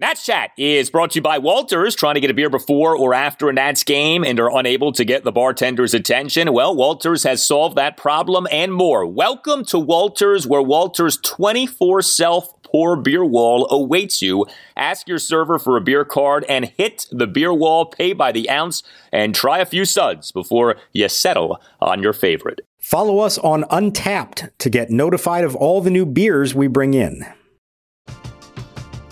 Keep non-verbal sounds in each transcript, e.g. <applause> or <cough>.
Nats Chat is brought to you by Walters. Trying to get a beer before or after a Nats game and are unable to get the bartender's attention? Well, Walters has solved that problem and more. Welcome to Walters, where Walters' 24 self pour beer wall awaits you. Ask your server for a beer card and hit the beer wall, pay by the ounce, and try a few suds before you settle on your favorite. Follow us on Untappd to get notified of all the new beers we bring in.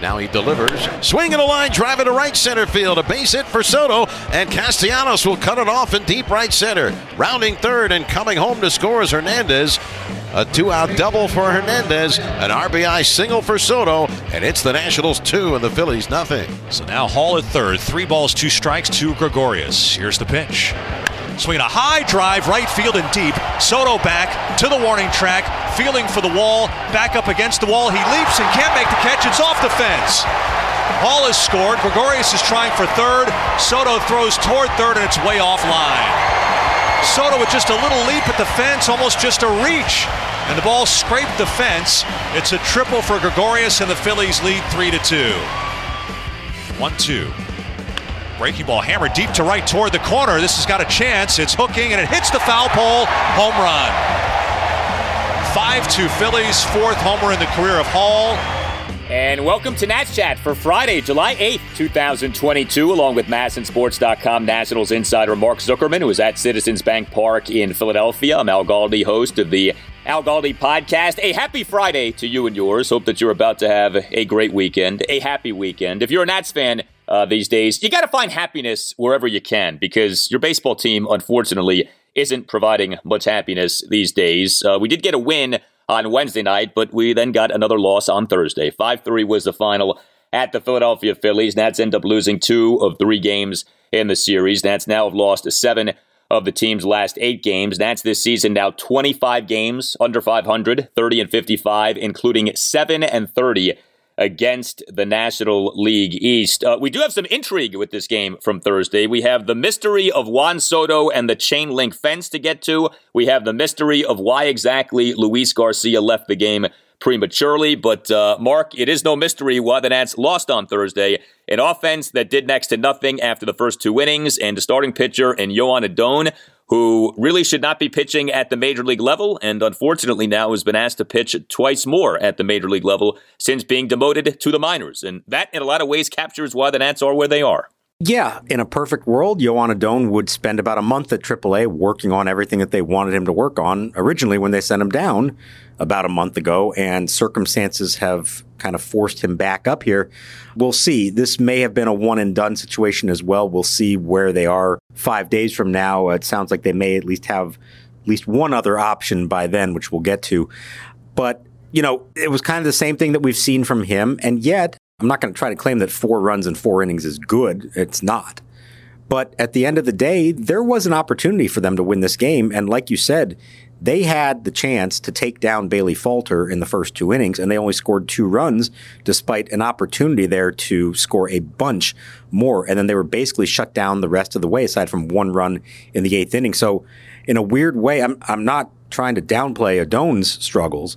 Now he delivers. Swinging a line, drive to right center field. A base hit for Soto, and Castellanos will cut it off in deep right center. Rounding third and coming home to score is Hernandez. A two out double for Hernandez, an RBI single for Soto, and it's the Nationals two and the Phillies nothing. So now Hall at third, three balls, two strikes to Gregorius. Here's the pitch. Swinging a high drive, right field and deep. Soto back to the warning track, feeling for the wall, back up against the wall. He leaps and can't make the catch. It's off the fence. Hall has scored. Gregorius is trying for third. Soto throws toward third, and it's way offline. Soto with just a little leap at the fence, almost just a reach, and the ball scraped the fence. It's a triple for Gregorius, and the Phillies lead three to two. One two. Breaking ball hammered deep to right toward the corner. This has got a chance. It's hooking and it hits the foul pole. Home run. 5 2 Phillies, fourth homer in the career of Hall. And welcome to Nats Chat for Friday, July 8th, 2022, along with MASNsports.com Nationals insider Mark Zuckerman, who is at Citizens Bank Park in Philadelphia. I'm Al Galdi, host of the Al Galdi podcast. A happy Friday to you and yours. Hope that you're about to have a great weekend, a happy weekend. If you're a Nats fan, uh, these days. You got to find happiness wherever you can because your baseball team, unfortunately, isn't providing much happiness these days. Uh, we did get a win on Wednesday night, but we then got another loss on Thursday. 5 3 was the final at the Philadelphia Phillies. Nats end up losing two of three games in the series. Nats now have lost seven of the team's last eight games. Nats this season now 25 games under 500, 30 and 55, including 7 and 30 against the National League East. Uh, we do have some intrigue with this game from Thursday. We have the mystery of Juan Soto and the chain link fence to get to. We have the mystery of why exactly Luis Garcia left the game prematurely. But, uh, Mark, it is no mystery why the Nats lost on Thursday. An offense that did next to nothing after the first two innings, and a starting pitcher in Joan Adon who really should not be pitching at the major league level, and unfortunately now has been asked to pitch twice more at the major league level since being demoted to the minors. And that, in a lot of ways, captures why the Nats are where they are. Yeah, in a perfect world, Joan Adon would spend about a month at AAA working on everything that they wanted him to work on originally when they sent him down about a month ago, and circumstances have kind of forced him back up here. We'll see. This may have been a one and done situation as well. We'll see where they are five days from now. It sounds like they may at least have at least one other option by then, which we'll get to. But you know, it was kind of the same thing that we've seen from him, and yet I'm not going to try to claim that four runs in four innings is good. It's not. But at the end of the day, there was an opportunity for them to win this game. And like you said, they had the chance to take down Bailey Falter in the first two innings, and they only scored two runs despite an opportunity there to score a bunch more. And then they were basically shut down the rest of the way, aside from one run in the eighth inning. So, in a weird way, I'm, I'm not trying to downplay Adon's struggles,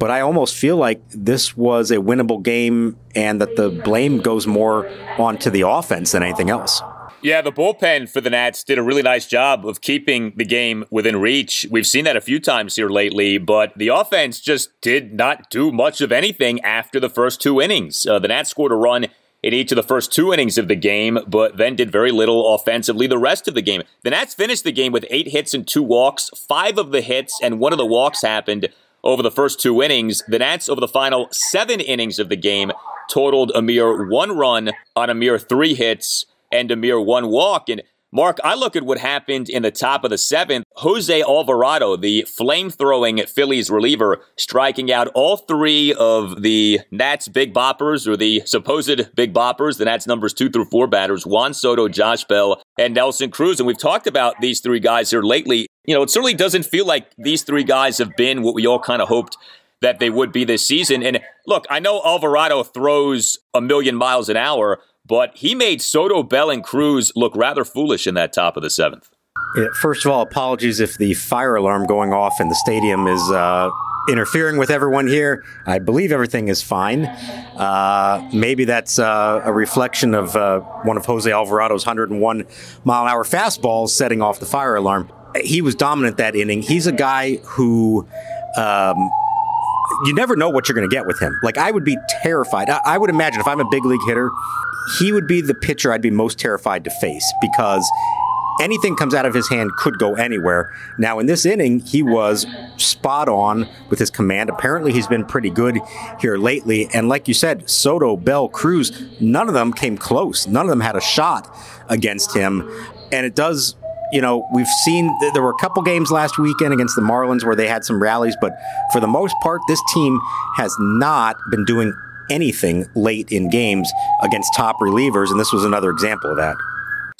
but I almost feel like this was a winnable game and that the blame goes more onto the offense than anything else. Yeah, the bullpen for the Nats did a really nice job of keeping the game within reach. We've seen that a few times here lately, but the offense just did not do much of anything after the first two innings. Uh, the Nats scored a run in each of the first two innings of the game, but then did very little offensively the rest of the game. The Nats finished the game with eight hits and two walks. Five of the hits and one of the walks happened over the first two innings. The Nats, over the final seven innings of the game, totaled a mere one run on a mere three hits and a mere one walk. And Mark, I look at what happened in the top of the seventh. Jose Alvarado, the flame throwing Phillies reliever, striking out all three of the Nats big boppers or the supposed big boppers, the Nats numbers two through four batters, Juan Soto, Josh Bell, and Nelson Cruz. And we've talked about these three guys here lately. You know, it certainly doesn't feel like these three guys have been what we all kind of hoped that they would be this season. And look, I know Alvarado throws a million miles an hour, but he made Soto, Bell, and Cruz look rather foolish in that top of the seventh. First of all, apologies if the fire alarm going off in the stadium is uh, interfering with everyone here. I believe everything is fine. Uh, maybe that's uh, a reflection of uh, one of Jose Alvarado's 101 mile an hour fastballs setting off the fire alarm. He was dominant that inning. He's a guy who. Um, you never know what you're going to get with him. Like I would be terrified. I, I would imagine if I'm a big league hitter, he would be the pitcher I'd be most terrified to face because anything comes out of his hand could go anywhere. Now, in this inning, he was spot on with his command. Apparently, he's been pretty good here lately. And like you said, Soto, Bell, Cruz, none of them came close. None of them had a shot against him. And it does. You know, we've seen there were a couple games last weekend against the Marlins where they had some rallies, but for the most part, this team has not been doing anything late in games against top relievers, and this was another example of that.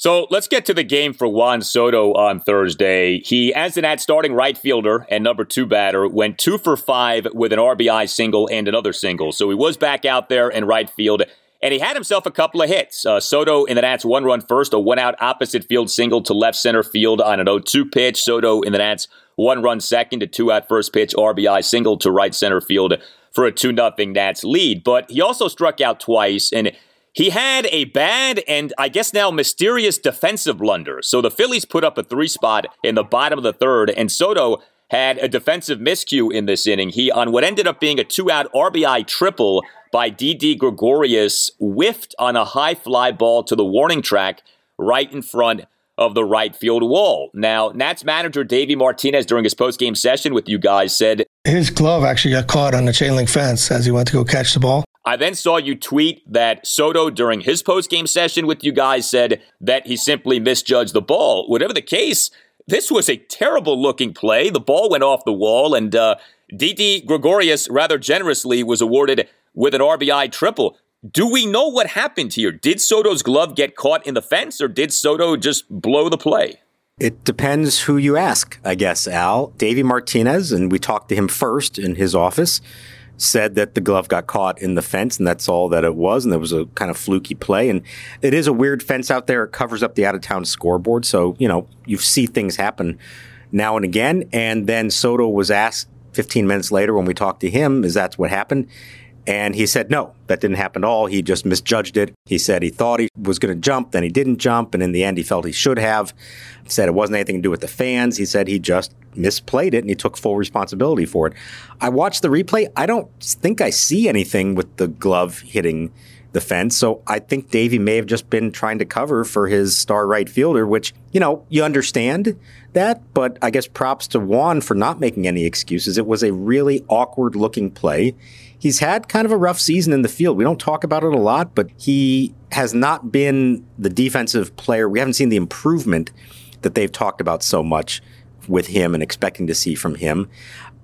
So let's get to the game for Juan Soto on Thursday. He, as an at starting right fielder and number two batter, went two for five with an RBI single and another single. So he was back out there in right field. And he had himself a couple of hits. Uh, Soto in the Nats one run first, a one out opposite field single to left center field on an 0 2 pitch. Soto in the Nats one run second, a two out first pitch RBI single to right center field for a 2 0 Nats lead. But he also struck out twice, and he had a bad and I guess now mysterious defensive blunder. So the Phillies put up a three spot in the bottom of the third, and Soto had a defensive miscue in this inning. He, on what ended up being a two out RBI triple, by Didi Gregorius whiffed on a high fly ball to the warning track right in front of the right field wall. Now, Nats manager Davey Martinez during his post-game session with you guys said his glove actually got caught on the chain link fence as he went to go catch the ball. I then saw you tweet that Soto during his post-game session with you guys said that he simply misjudged the ball. Whatever the case, this was a terrible looking play. The ball went off the wall and uh, Didi Gregorius rather generously was awarded with an RBI triple. Do we know what happened here? Did Soto's glove get caught in the fence or did Soto just blow the play? It depends who you ask, I guess, Al. Davey Martinez, and we talked to him first in his office, said that the glove got caught in the fence, and that's all that it was. And there was a kind of fluky play. And it is a weird fence out there. It covers up the out of town scoreboard. So, you know, you see things happen now and again. And then Soto was asked 15 minutes later when we talked to him, is that what happened? And he said, no, that didn't happen at all. He just misjudged it. He said he thought he was going to jump, then he didn't jump. And in the end, he felt he should have. He said it wasn't anything to do with the fans. He said he just misplayed it and he took full responsibility for it. I watched the replay. I don't think I see anything with the glove hitting the fence. So I think Davey may have just been trying to cover for his star right fielder, which, you know, you understand that, but I guess props to Juan for not making any excuses. It was a really awkward looking play he's had kind of a rough season in the field. We don't talk about it a lot, but he has not been the defensive player. We haven't seen the improvement that they've talked about so much with him and expecting to see from him.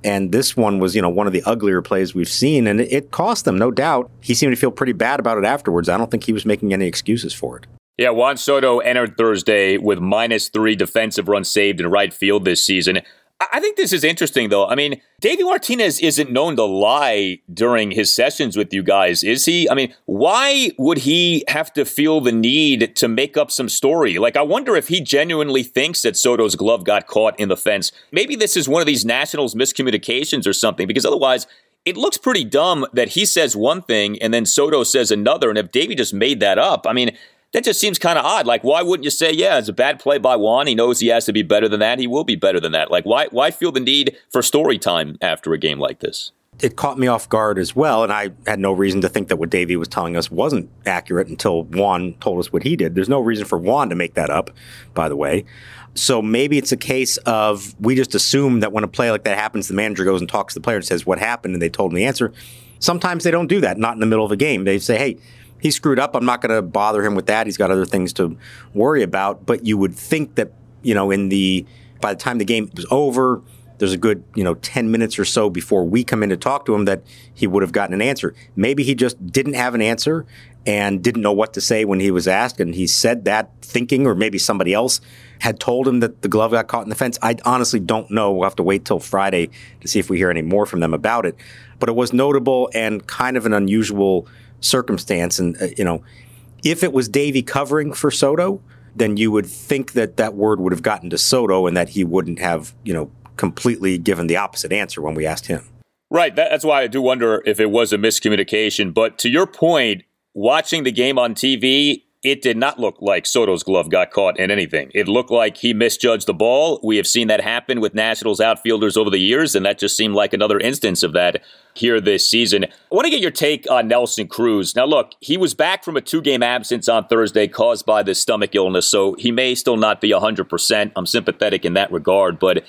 And this one was, you know, one of the uglier plays we've seen, and it cost them, no doubt. He seemed to feel pretty bad about it afterwards. I don't think he was making any excuses for it. Yeah, Juan Soto entered Thursday with minus three defensive runs saved in right field this season. I think this is interesting, though. I mean, Davey Martinez isn't known to lie during his sessions with you guys, is he? I mean, why would he have to feel the need to make up some story? Like, I wonder if he genuinely thinks that Soto's glove got caught in the fence. Maybe this is one of these Nationals miscommunications or something, because otherwise, it looks pretty dumb that he says one thing and then Soto says another. And if Davey just made that up, I mean, that just seems kind of odd. Like, why wouldn't you say, yeah, it's a bad play by Juan. He knows he has to be better than that. He will be better than that. Like, why, why feel the need for story time after a game like this? It caught me off guard as well, and I had no reason to think that what Davey was telling us wasn't accurate until Juan told us what he did. There's no reason for Juan to make that up, by the way. So maybe it's a case of we just assume that when a play like that happens, the manager goes and talks to the player and says what happened, and they told him the answer. Sometimes they don't do that, not in the middle of a game. They say, hey, he screwed up. I'm not going to bother him with that. He's got other things to worry about. But you would think that, you know, in the by the time the game was over, there's a good, you know, 10 minutes or so before we come in to talk to him that he would have gotten an answer. Maybe he just didn't have an answer and didn't know what to say when he was asked. And he said that thinking, or maybe somebody else had told him that the glove got caught in the fence. I honestly don't know. We'll have to wait till Friday to see if we hear any more from them about it. But it was notable and kind of an unusual circumstance. And, uh, you know, if it was Davey covering for Soto, then you would think that that word would have gotten to Soto and that he wouldn't have, you know, completely given the opposite answer when we asked him. Right. That's why I do wonder if it was a miscommunication. But to your point, watching the game on TV, it did not look like Soto's glove got caught in anything. It looked like he misjudged the ball. We have seen that happen with Nationals outfielders over the years, and that just seemed like another instance of that here this season. I want to get your take on Nelson Cruz. Now, look, he was back from a two game absence on Thursday caused by this stomach illness, so he may still not be 100%. I'm sympathetic in that regard, but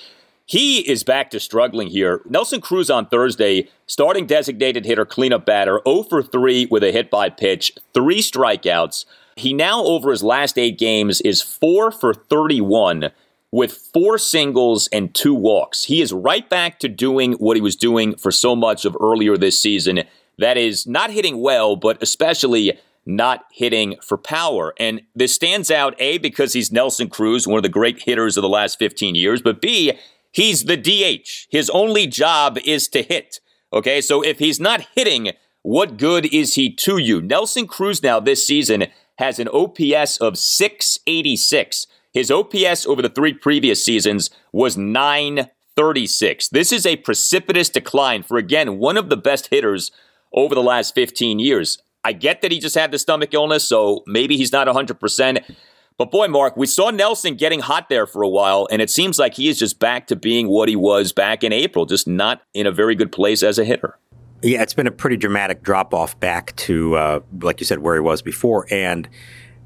he is back to struggling here. Nelson Cruz on Thursday, starting designated hitter, cleanup batter, 0 for 3 with a hit by pitch, three strikeouts. He now, over his last eight games, is 4 for 31 with four singles and two walks. He is right back to doing what he was doing for so much of earlier this season. That is not hitting well, but especially not hitting for power. And this stands out, A, because he's Nelson Cruz, one of the great hitters of the last 15 years, but B, He's the DH. His only job is to hit. Okay, so if he's not hitting, what good is he to you? Nelson Cruz now this season has an OPS of 686. His OPS over the three previous seasons was 936. This is a precipitous decline for, again, one of the best hitters over the last 15 years. I get that he just had the stomach illness, so maybe he's not 100%. But boy, Mark, we saw Nelson getting hot there for a while, and it seems like he is just back to being what he was back in April, just not in a very good place as a hitter. Yeah, it's been a pretty dramatic drop off back to, uh, like you said, where he was before. And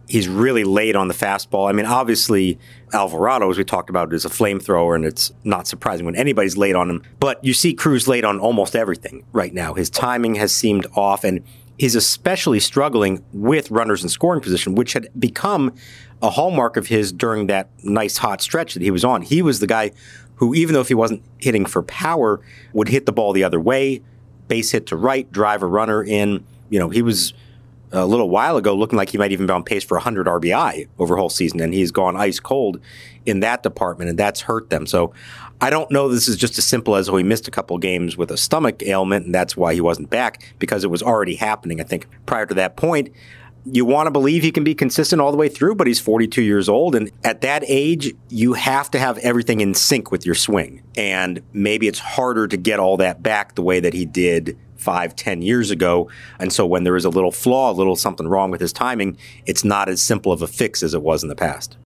he's really late on the fastball. I mean, obviously, Alvarado, as we talked about, is a flamethrower, and it's not surprising when anybody's late on him. But you see Cruz late on almost everything right now. His timing has seemed off, and he's especially struggling with runners in scoring position, which had become a hallmark of his during that nice hot stretch that he was on. He was the guy who, even though if he wasn't hitting for power, would hit the ball the other way, base hit to right, drive a runner in. You know, he was a little while ago looking like he might even be on pace for 100 RBI over whole season, and he's gone ice cold in that department, and that's hurt them. So I don't know this is just as simple as oh, he missed a couple games with a stomach ailment, and that's why he wasn't back because it was already happening. I think prior to that point, you want to believe he can be consistent all the way through, but he's 42 years old. And at that age, you have to have everything in sync with your swing. And maybe it's harder to get all that back the way that he did five, ten years ago. And so when there is a little flaw, a little something wrong with his timing, it's not as simple of a fix as it was in the past.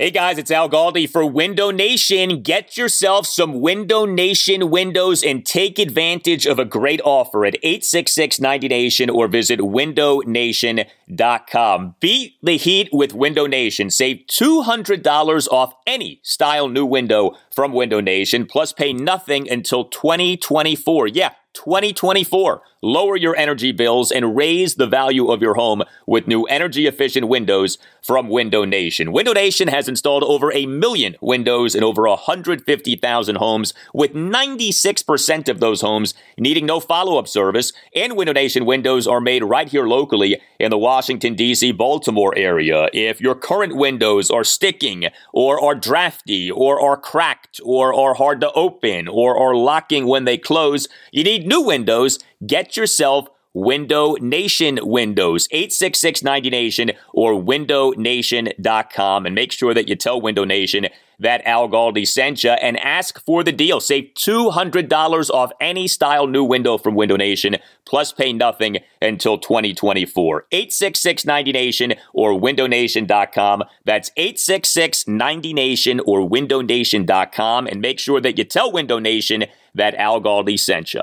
Hey guys, it's Al Galdi for Window Nation. Get yourself some Window Nation windows and take advantage of a great offer at 866 90Nation or visit windownation.com. Beat the heat with Window Nation. Save $200 off any style new window from Window Nation, plus pay nothing until 2024. Yeah. 2024. Lower your energy bills and raise the value of your home with new energy efficient windows from Window Nation. Window Nation has installed over a million windows in over 150,000 homes, with 96% of those homes needing no follow up service. And Window Nation windows are made right here locally in the Washington, D.C., Baltimore area. If your current windows are sticking, or are drafty, or are cracked, or are hard to open, or are locking when they close, you need new windows, get yourself Window Nation windows, 866 Nation or windownation.com. And make sure that you tell Window Nation that Al Galdi sent you and ask for the deal. Save $200 off any style new window from Window Nation, plus pay nothing until 2024. 866 90Nation or windownation.com. That's 866 90Nation or windownation.com. And make sure that you tell Window Nation that Al Galdi sent you.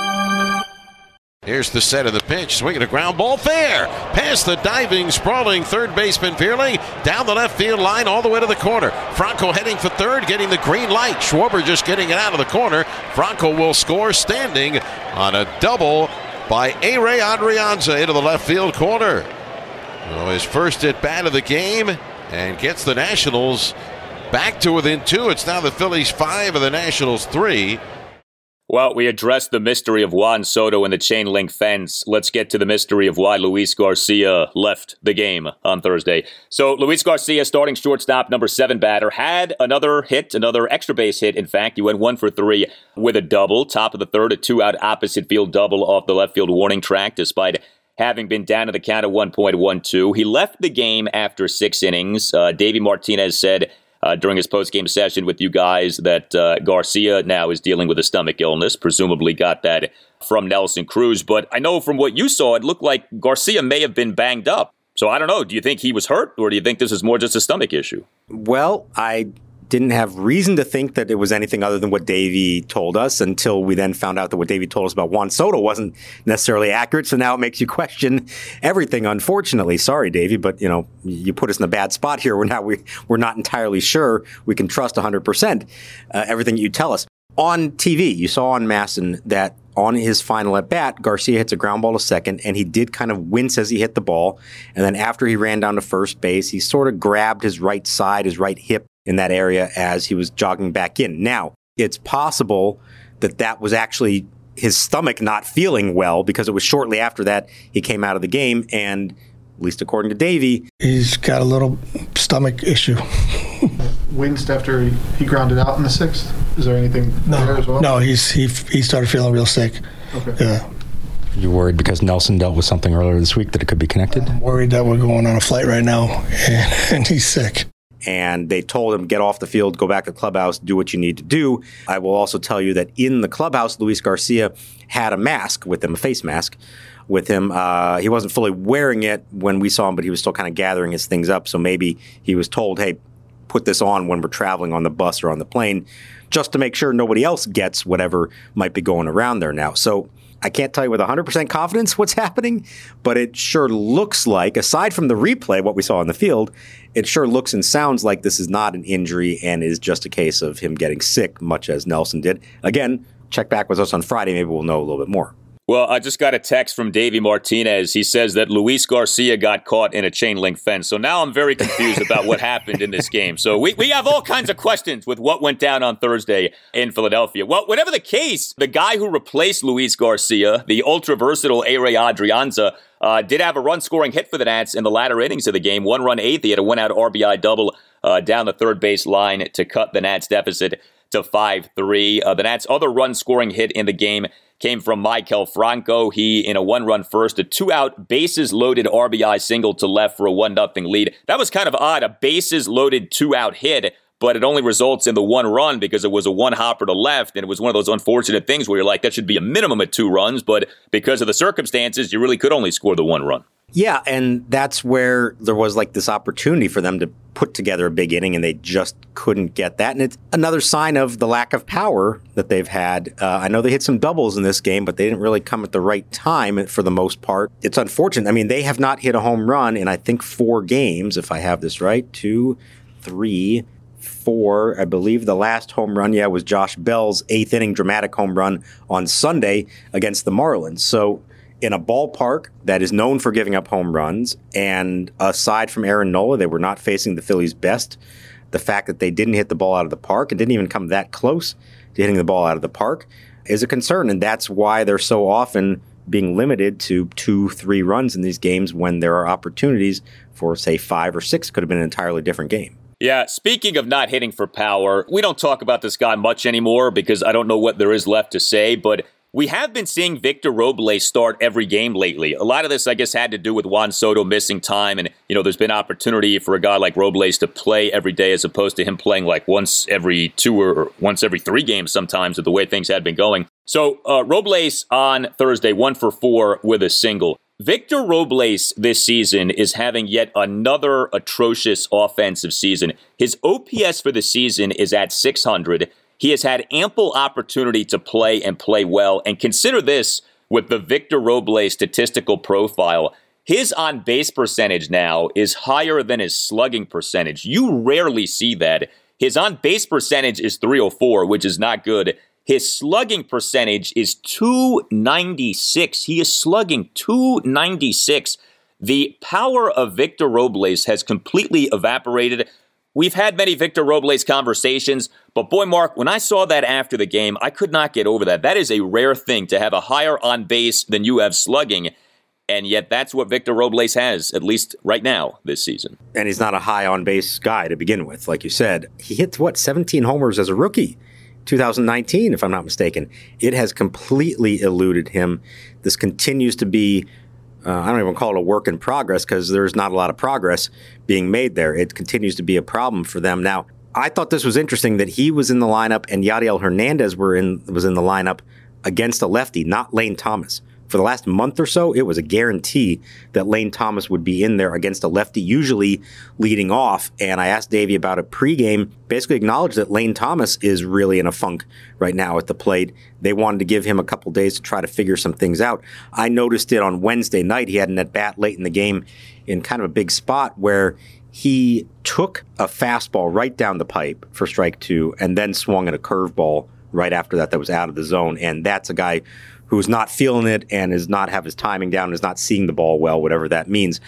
Here's the set of the pitch. Swinging a ground ball fair. Past the diving, sprawling third baseman Vierling. Down the left field line all the way to the corner. Franco heading for third, getting the green light. Schwarber just getting it out of the corner. Franco will score standing on a double by Ehire Adrianza into the left field corner. So his first at bat of the game and gets the Nationals back to within two. It's now the Phillies five and the Nationals three. Well, we addressed the mystery of Juan Soto and the chain link fence. Let's get to the mystery of why Luis Garcia left the game on Thursday. So, Luis Garcia, starting shortstop, number seven batter, had another hit, another extra base hit. In fact, he went one for three with a double, top of the third, a two out opposite field double off the left field warning track, despite having been down to the count of 1.12. He left the game after six innings. Uh, Davey Martinez said uh, during his post-game session with you guys that uh, Garcia now is dealing with a stomach illness. Presumably got that from Nelson Cruz. But I know from what you saw, it looked like Garcia may have been banged up. So I don't know. Do you think he was hurt, or do you think this is more just a stomach issue? Well, I didn't have reason to think that it was anything other than what Davey told us until we then found out that what Davey told us about Juan Soto wasn't necessarily accurate. So now it makes you question everything. Unfortunately, sorry, Davey, but you know you put us in a bad spot here. We're now we we're not entirely sure we can trust 100 uh, percent everything you tell us on TV. You saw on MASN that on his final at bat, Garcia hits a ground ball to second, and he did kind of wince as he hit the ball. And then after he ran down to first base, he sort of grabbed his right side, his right hip in that area as he was jogging back in. Now, it's possible that that was actually his stomach not feeling well because it was shortly after that he came out of the game and at least according to Davey, he's got a little stomach issue. <laughs> Winced after he, he grounded out in the sixth. Is there anything no, there as well? No, he's he he started feeling real sick. Okay. Yeah. You worried because Nelson dealt with something earlier this week that it could be connected? I'm worried that we're going on a flight right now <laughs> and, and he's sick and they told him get off the field, go back to the clubhouse, do what you need to do. I will also tell you that in the clubhouse, Luis Garcia had a mask with him, a face mask with him. Uh, he wasn't fully wearing it when we saw him, but he was still kind of gathering his things up. So maybe he was told, "Hey, put this on when we're traveling on the bus or on the plane, just to make sure nobody else gets whatever might be going around there now." So I can't tell you with 100% confidence what's <laughs> happening, but it sure looks like, aside from the replay, what we saw on the field, it sure looks and sounds like this is not an injury and is just a case of him getting sick, much as Nelson did. Again, check back with us on Friday. Maybe we'll know a little bit more. Well, I just got a text from Davey Martinez. He says that Luis Garcia got caught in a chain link fence. So now I'm very confused about what happened in this game. So we, we have all kinds of questions with what went down on Thursday in Philadelphia. Well, whatever the case, the guy who replaced Luis Garcia, the ultra versatile Ehire Adrianza, uh, did have a run scoring hit for the Nats in the latter innings of the game. One run eighth. He had a one out RBI double uh, down the third base line to cut the Nats deficit to 5 3. Uh, the Nats' other run scoring hit in the game came from Maikel Franco. He, in a one run first, a two out, bases loaded RBI single to left for a 1 0 lead. That was kind of odd. A bases loaded two out hit but it only results in the one run because it was a one hopper to left. And it was one of those unfortunate things where you're like, that should be a minimum of two runs. But because of the circumstances, you really could only score the one run. Yeah. And that's where there was like this opportunity for them to put together a big inning and they just couldn't get that. And it's another sign of the lack of power that they've had. Uh, I know they hit some doubles in this game, but they didn't really come at the right time for the most part. It's unfortunate. I mean, they have not hit a home run in, I think, four games, if I have this right. Two, three, four. I believe the last home run, yeah, was Josh Bell's eighth inning dramatic home run on Sunday against the Marlins. So, in a ballpark that is known for giving up home runs, and aside from Aaron Nola, they were not facing the Phillies' best. The fact that they didn't hit the ball out of the park and didn't even come that close to hitting the ball out of the park is a concern. And that's why they're so often being limited to two, three runs in these games when there are opportunities for, say, five or six. Could have been an entirely different game. Yeah, speaking of not hitting for power, we don't talk about this guy much anymore because I don't know what there is left to say, but we have been seeing Victor Robles start every game lately. A lot of this, I guess, had to do with Juan Soto missing time. And, you know, there's been opportunity for a guy like Robles to play every day as opposed to him playing like once every two or once every three games sometimes with the way things had been going. So, uh, Robles on Thursday, one for four with a single. Victor Robles this season is having yet another atrocious offensive season. His OPS for the season is at 600. He has had ample opportunity to play and play well. And consider this with the Victor Robles statistical profile. His on base percentage now is higher than his slugging percentage. You rarely see that. His on base percentage is 304, which is not good. His slugging percentage is 296. He is slugging 296. The power of Victor Robles has completely evaporated. We've had many Victor Robles conversations, but boy, Mark, when I saw that after the game, I could not get over that. That is a rare thing to have a higher on base than you have slugging. And yet, that's what Victor Robles has, at least right now this season. And he's not a high on base guy to begin with, like you said. He hit, what, 17 homers as a rookie? 2019, if I'm not mistaken. It has completely eluded him. This continues to be, uh, I don't even call it a work in progress because there's not a lot of progress being made there. It continues to be a problem for them. Now, I thought this was interesting that he was in the lineup and Yadiel Hernandez were in, was in the lineup against a lefty, not Lane Thomas for the last month or so, it was a guarantee that Lane Thomas would be in there against a lefty, usually leading off. And I asked Davey about it pregame, basically acknowledged that Lane Thomas is really in a funk right now at the plate. They wanted to give him a couple days to try to figure some things out. I noticed it on Wednesday night. He had an at bat late in the game in kind of a big spot where he took a fastball right down the pipe for strike two and then swung at a curveball right after that that was out of the zone. And that's a guy who's not feeling it and is not have his timing down and is not seeing the ball well, whatever that means.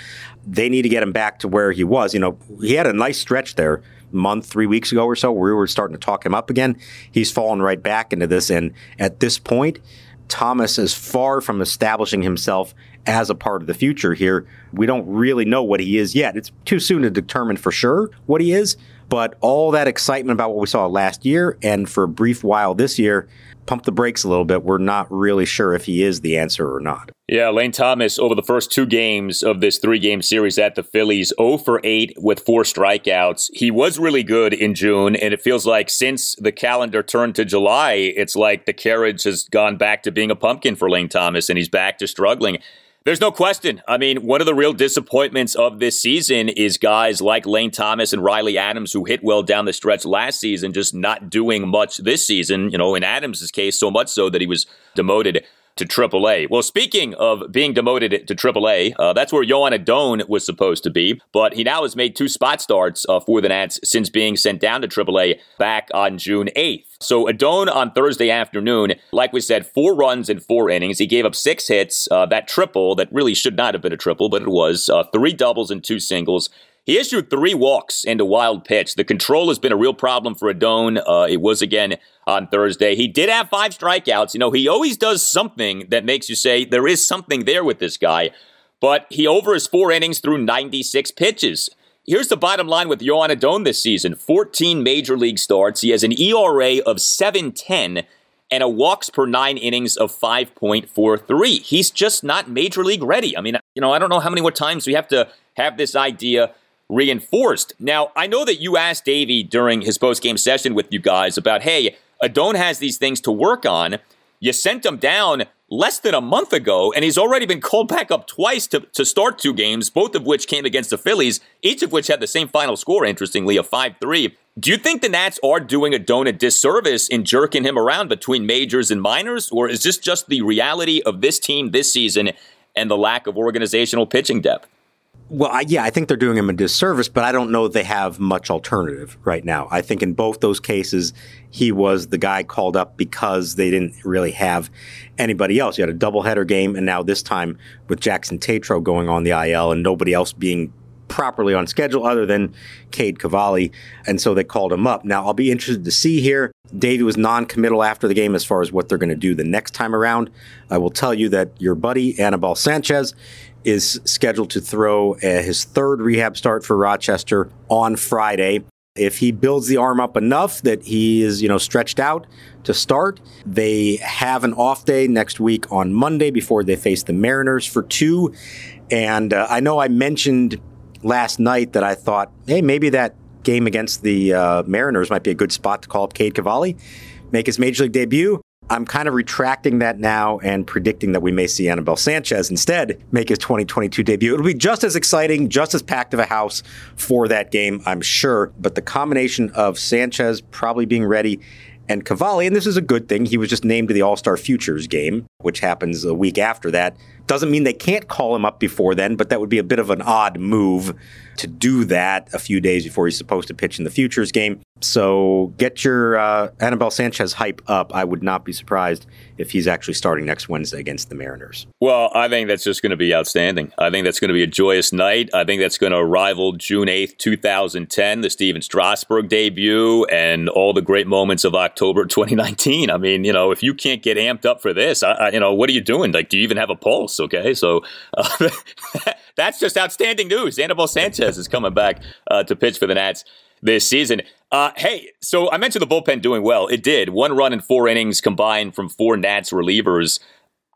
They need to get him back to where he was. You know, he had a nice stretch there month, three weeks ago or so, where we were starting to talk him up again. He's fallen right back into this. And at this point, Thomas is far from establishing himself as a part of the future here. We don't really know what he is yet. It's too soon to determine for sure what he is, but all that excitement about what we saw last year and for a brief while this year, pump the brakes a little bit. We're not really sure if he is the answer or not. Yeah, Lane Thomas over the first two games of this three game series at the Phillies, 0 for 8 with four strikeouts. He was really good in June, and it feels like since the calendar turned to July, it's like the carriage has gone back to being a pumpkin for Lane Thomas, and he's back to struggling. There's no question. I mean, one of the real disappointments of this season is guys like Lane Thomas and Riley Adams who hit well down the stretch last season, just not doing much this season. You know, in Adams' case, so much so that he was demoted. To AAA. Well, speaking of being demoted to AAA, uh, that's where Joan Adon was supposed to be, but he now has made two spot starts uh, for the Nats since being sent down to AAA back on June 8th. So Adon on Thursday afternoon, like we said, four runs in four innings. He gave up six hits, uh, that triple that really should not have been a triple, but it was, uh, three doubles and two singles. He issued three walks into wild pitch. The control has been a real problem for Adon. Uh, it was again on Thursday. He did have five strikeouts. You know, he always does something that makes you say there is something there with this guy. But he over his four innings through 96 pitches. Here's the bottom line with Joan Adon this season 14 major league starts. He has an ERA of 710 and a walks per nine innings of 5.43. He's just not major league ready. I mean, you know, I don't know how many more times we have to have this idea reinforced. Now, I know that you asked Davey during his post-game session with you guys about, hey, Adon has these things to work on. You sent him down less than a month ago, and he's already been called back up twice to, to start two games, both of which came against the Phillies, each of which had the same final score, interestingly, of 5 3. Do you think the Nats are doing Adon a disservice in jerking him around between majors and minors, or is this just the reality of this team this season and the lack of organizational pitching depth? Well, I, yeah, I think they're doing him a disservice, but I don't know they have much alternative right now. I think in both those cases, he was the guy called up because they didn't really have anybody else. You had a doubleheader game, and now this time with Jackson Tetreault going on the IL and nobody else being properly on schedule other than Cade Cavalli. And so they called him up. Now, I'll be interested to see here. Davey was non committal after the game as far as what they're going to do the next time around. I will tell you that your buddy, Anibal Sanchez, is scheduled to throw uh, his third rehab start for Rochester on Friday. If he builds the arm up enough that he is, you know, stretched out to start, they have an off day next week on Monday before they face the Mariners for two. And uh, I know I mentioned last night that I thought, hey, maybe that game against the uh, Mariners might be a good spot to call up Cade Cavalli, make his major league debut. I'm kind of retracting that now and predicting that we may see Anibal Sanchez instead make his 2022 debut. It'll be just as exciting, just as packed of a house for that game, I'm sure. But the combination of Sanchez probably being ready and Cavalli, and this is a good thing, he was just named to the All Star Futures game, which happens a week after that. Doesn't mean they can't call him up before then, but that would be a bit of an odd move to do that a few days before he's supposed to pitch in the Futures game. So get your uh, Anibal Sanchez hype up. I would not be surprised if he's actually starting next Wednesday against the Mariners. Well, I think that's just going to be outstanding. I think that's going to be a joyous night. I think that's going to rival June 8th, 2010, the Stephen Strasburg debut, and all the great moments of October 2019. I mean, you know, if you can't get amped up for this, I, I, you know, what are you doing? Like, do you even have a pulse? Okay. So uh, <laughs> that's just outstanding news. Anibal Sanchez is coming back uh, to pitch for the Nats this season. Uh, hey, so I mentioned the bullpen doing well. It did. One run in four innings combined from four Nats relievers.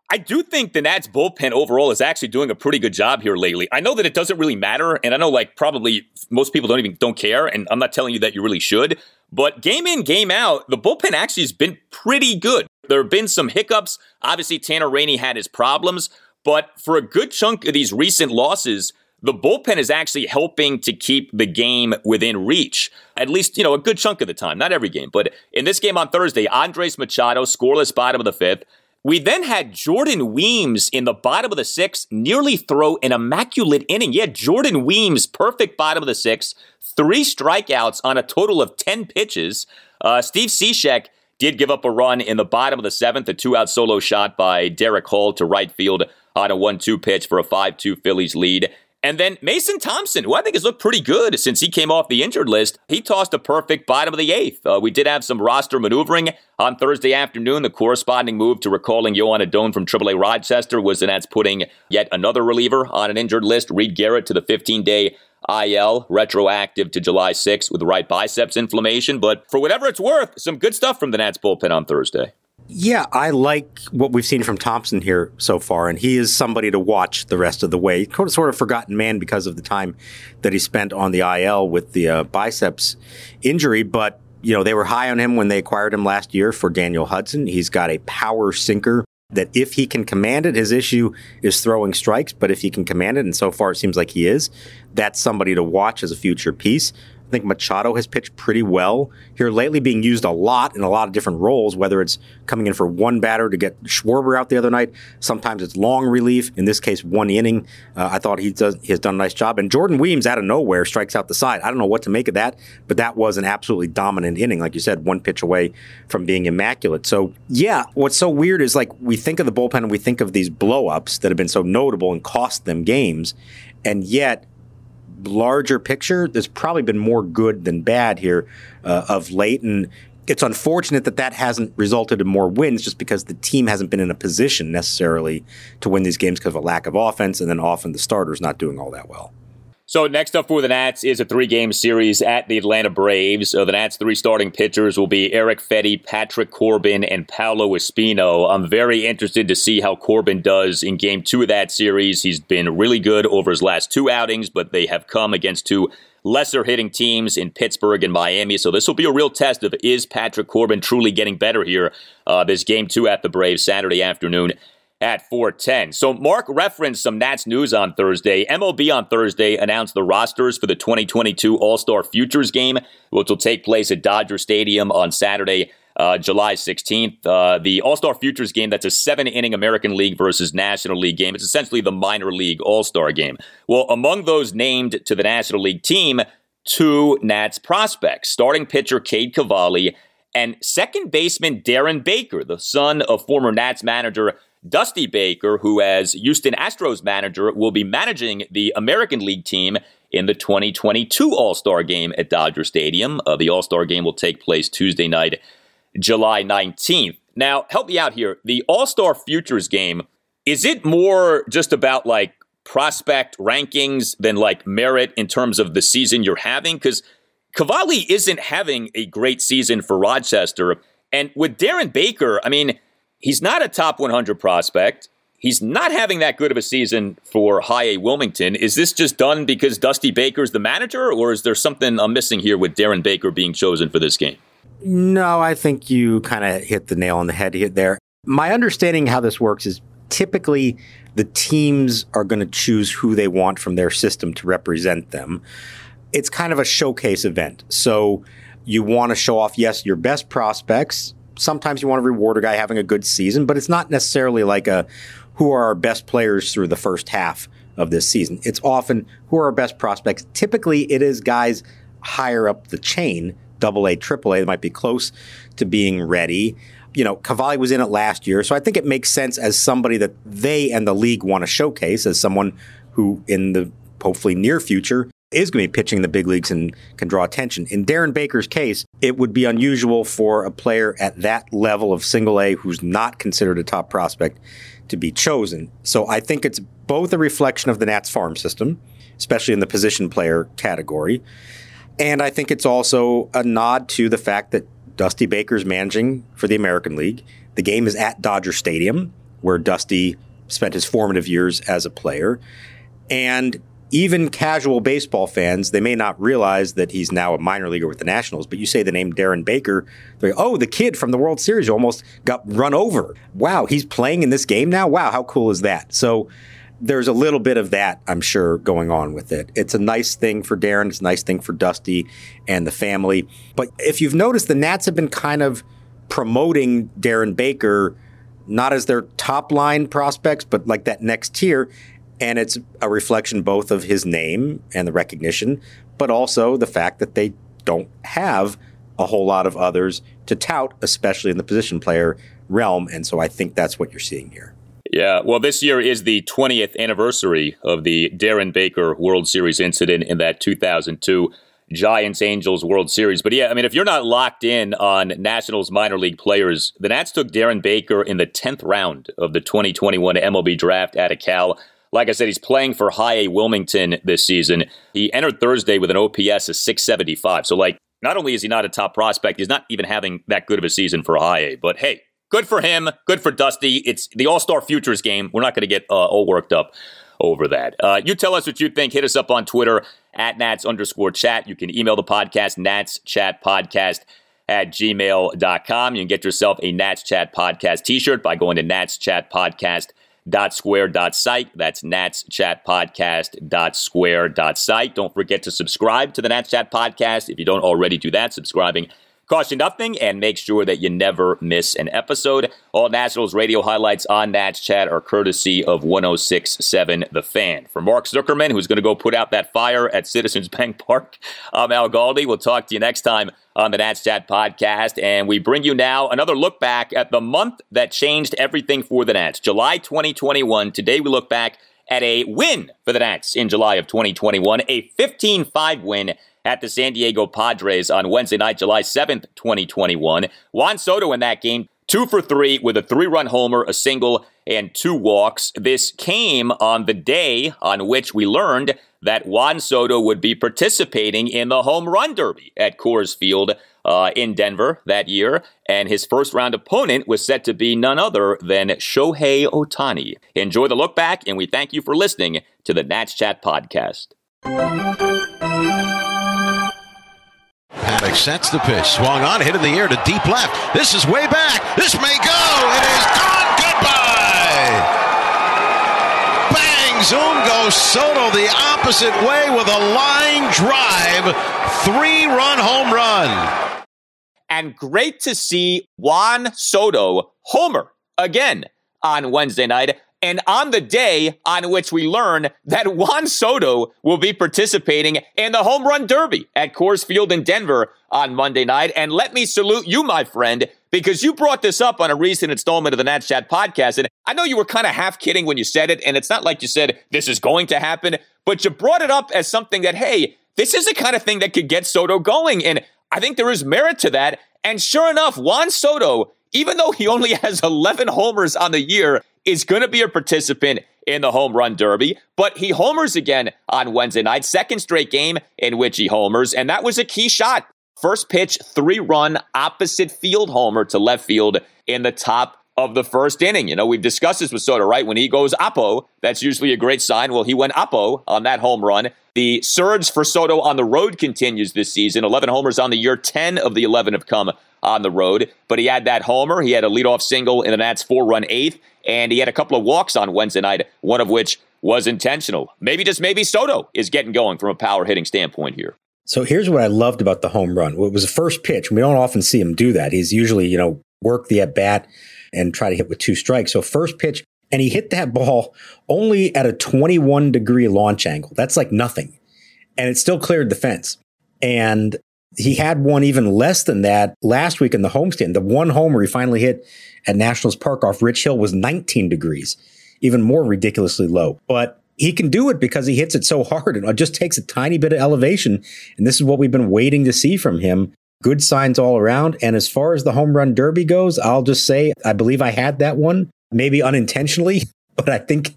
I do think the Nats bullpen overall is actually doing a pretty good job here lately. I know that it doesn't really matter, and I know like probably most people don't even don't care, and I'm not telling you that you really should. But game in, game out, the bullpen actually has been pretty good. There have been some hiccups. Obviously, Tanner Rainey had his problems, but for a good chunk of these recent losses, the bullpen is actually helping to keep the game within reach. At least, you know, a good chunk of the time. Not every game, but in this game on Thursday, Andres Machado, scoreless bottom of the fifth. We then had Jordan Weems in the bottom of the sixth nearly throw an immaculate inning. Yeah, Jordan Weems, perfect bottom of the sixth, three strikeouts on a total of 10 pitches. Uh, Steve Cishek did give up a run in the bottom of the seventh, a two out solo shot by Darick Hall to right field on a 1 2 pitch for a 5 2 Phillies lead. And then Mason Thompson, who I think has looked pretty good since he came off the injured list, he tossed a perfect bottom of the eighth. Uh, we did have some roster maneuvering on Thursday afternoon. The corresponding move to recalling Joan Adon from AAA Rochester was the Nats putting yet another reliever on an injured list, Reed Garrett, to the 15 day IL, retroactive to July 6th with right biceps inflammation. But for whatever it's worth, some good stuff from the Nats bullpen on Thursday. Yeah, I like what we've seen from Thompson here so far, and he is somebody to watch the rest of the way. Sort of forgotten man because of the time that he spent on the IL with the uh, biceps injury, but you know they were high on him when they acquired him last year for Daniel Hudson. He's got a power sinker that if he can command it, his issue is throwing strikes. But if he can command it, and so far it seems like he is, that's somebody to watch as a future piece. I think Machado has pitched pretty well here lately, being used a lot in a lot of different roles, whether it's coming in for one batter to get Schwarber out the other night. Sometimes it's long relief. In this case, one inning. Uh, I thought he does he has done a nice job. And Jordan Weems out of nowhere strikes out the side. I don't know what to make of that, but that was an absolutely dominant inning, like you said, one pitch away from being immaculate. So yeah, what's so weird is like we think of the bullpen and we think of these blowups that have been so notable and cost them games, and yet larger picture, there's probably been more good than bad here uh, of late. And it's unfortunate that that hasn't resulted in more wins just because the team hasn't been in a position necessarily to win these games because of a lack of offense. And then often the starter's not doing all that well. So next up for the Nats is a three-game series at the Atlanta Braves. So the Nats' three starting pitchers will be Erick Fedde, Patrick Corbin, and Paolo Espino. I'm very interested to see how Corbin does in Game Two of that series. He's been really good over his last two outings, but they have come against two lesser hitting teams in Pittsburgh and Miami. So this will be a real test of is Patrick Corbin truly getting better here? Uh, this Game Two at the Braves Saturday afternoon at 410. So Mark referenced some Nats news on Thursday. MLB on Thursday announced the rosters for the 2022 All-Star Futures game, which will take place at Dodger Stadium on Saturday, uh, July 16th. Uh, the All-Star Futures game, that's a seven-inning American League versus National League game. It's essentially the minor league All-Star game. Well, among those named to the National League team, two Nats prospects, starting pitcher Cade Cavalli and second baseman Darren Baker, the son of former Nats manager Dusty Baker, who as Houston Astros manager will be managing the American League team in the 2022 All Star game at Dodger Stadium. Uh, the All Star game will take place Tuesday night, July 19th. Now, help me out here. The All Star Futures game, is it more just about like prospect rankings than like merit in terms of the season you're having? Because Cavalli isn't having a great season for Rochester. And with Darren Baker, I mean, He's not a top 100 prospect. He's not having that good of a season for High A Wilmington. Is this just done because Dusty Baker's the manager, or is there something I'm missing here with Darren Baker being chosen for this game? No, I think you kind of hit the nail on the head there. My understanding how this works is typically the teams are going to choose who they want from their system to represent them. It's kind of a showcase event. So you want to show off, yes, your best prospects sometimes you want to reward a guy having a good season, but it's not necessarily like a who are our best players through the first half of this season. It's often who are our best prospects. Typically, it is guys higher up the chain, double A, triple A, that might be close to being ready. You know, Cavalli was in it last year, so I think it makes sense as somebody that they and the league want to showcase as someone who, in the hopefully near future, is going to be pitching the big leagues and can draw attention. In Darren Baker's case, it would be unusual for a player at that level of single A who's not considered a top prospect to be chosen. So I think it's both a reflection of the Nats farm system, especially in the position player category. And I think it's also a nod to the fact that Dusty Baker's managing for the American League. The game is at Dodger Stadium, where Dusty spent his formative years as a player. And even casual baseball fans, they may not realize that he's now a minor leaguer with the Nationals, but you say the name Darren Baker, they oh, the kid from the World Series almost got run over. Wow, he's playing in this game now? Wow, how cool is that? So there's a little bit of that, I'm sure, going on with it. It's a nice thing for Darren, it's a nice thing for Dusty and the family. But if you've noticed, the Nats have been kind of promoting Darren Baker not as their top line prospects, but like that next tier. And it's a reflection both of his name and the recognition, but also the fact that they don't have a whole lot of others to tout, especially in the position player realm. And so I think that's what you're seeing here. Yeah, well, this year is the 20th anniversary of the Darren Baker World Series incident in that 2002 Giants Angels World Series. But yeah, I mean, if you're not locked in on Nationals minor league players, the Nats took Darren Baker in the 10th round of the 2021 MLB draft out of Cal. Like I said, he's playing for High A Wilmington this season. He entered Thursday with an OPS of 675. So, like, not only is he not a top prospect, he's not even having that good of a season for High A. But hey, good for him. Good for Dusty. It's the All Star Futures game. We're not going to get uh, all worked up over that. Uh, you tell us what you think. Hit us up on Twitter at Nats underscore chat. You can email the podcast, Nats Chat Podcast at gmail.com. You can get yourself a Nats Chat Podcast t shirt by going to Nats Chat Podcast natschatpodcast.square.site. That's natschatpodcast.square.site. Don't forget to subscribe to the Nats Chat Podcast if you don't already do that. Subscribing Cost you nothing and make sure that you never miss an episode. All Nationals radio highlights on Nats Chat are courtesy of 1067 The Fan. For Mark Zuckerman, who's going to go put out that fire at Citizens Bank Park, I'm Al Galdi. We'll talk to you next time on the Nats Chat podcast. And we bring you now another look back at the month that changed everything for the Nats. July 2021. Today we look back at a win for the Nats in July of 2021, a 15 5 win at the San Diego Padres on Wednesday night, July 7th, 2021. Juan Soto in that game, two for three with a three run homer, a single, and two walks. This came on the day on which we learned that Juan Soto would be participating in the home run derby at Coors Field uh, in Denver that year, and his first round opponent was set to be none other than Shohei Ohtani. Enjoy the look back, and we thank you for listening to the Nats Chat podcast. Paddock sets the pitch, swung on, hit in the air to deep left. This is way back. This may go. It is gone. Goodbye. Bang! Zoom Soto the opposite way with a line drive, three-run home run. And great to see Juan Soto homer again on Wednesday night. And on the day on which we learn that Juan Soto will be participating in the home run derby at Coors Field in Denver on Monday night. And let me salute you, my friend, because you brought this up on a recent installment of the Nats Chat podcast. And I know you were kind of half kidding when you said it. And it's not like you said this is going to happen, but you brought it up as something that, hey, this is the kind of thing that could get Soto going. And I think there is merit to that. And sure enough, Juan Soto, even though he only <laughs> has 11 homers on the year, is going to be a participant in the home run derby, but he homers again on Wednesday night, second straight game in which he homers, and that was a key shot. First pitch, three run opposite field homer to left field in the top of the first inning. You know, we've discussed this with Soto, right? When he goes Oppo, that's usually a great sign. Well, he went Oppo on that home run. The surge for Soto on the road continues this season. 11 homers on the year, 10 of the 11 have come on the road. But he had that homer. He had a leadoff single in the Nats four run eighth, and he had a couple of walks on Wednesday night, one of which was intentional. Maybe just maybe Soto is getting going from a power hitting standpoint here. So here's what I loved about the home run. It was the first pitch. And we don't often see him do that. He's usually, you know, work the at bat and try to hit with two strikes. So first pitch, and he hit that ball only at a 21 degree launch angle. That's like nothing. And it still cleared the fence. And he had one even less than that last week in the homestand. The one homer he finally hit at Nationals Park off Rich Hill was 19 degrees, even more ridiculously low. But he can do it because he hits it so hard and it just takes a tiny bit of elevation. And this is what we've been waiting to see from him. Good signs all around. And as far as the home run derby goes, I'll just say I believe I had that one, maybe unintentionally, <laughs> but I think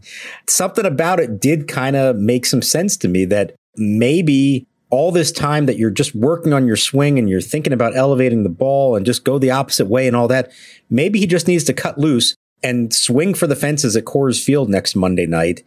something about it did kind of make some sense to me that maybe all this time that you're just working on your swing and you're thinking about elevating the ball and just go the opposite way and all that, maybe he just needs to cut loose and swing for the fences at Coors Field next Monday night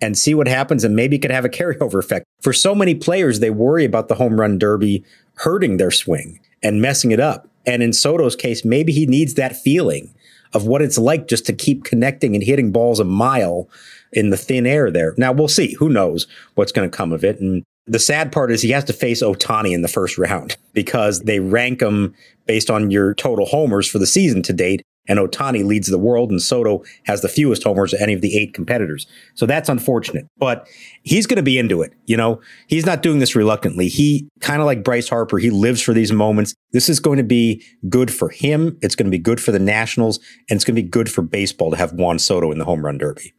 and see what happens and maybe it could have a <laughs> carryover effect. For so many players, they worry about the home run derby hurting their swing and messing it up. And in Soto's case, maybe he needs that feeling of what it's like just to keep connecting and hitting balls a mile in the thin air there. Now we'll see. Who knows what's going to come of it? And the sad part is he has to face Ohtani in the first round <laughs> because they rank him based on your total homers for the season to date. And Ohtani leads the world, and Soto has the fewest homers of any of the eight competitors. So that's unfortunate. But he's going to be into it. You know, he's not doing this reluctantly. He kind of like Bryce Harper, he lives for these moments. This is going to be good for him. It's going to be good for the Nationals, and it's going to be good for baseball to have Juan Soto in the home run derby.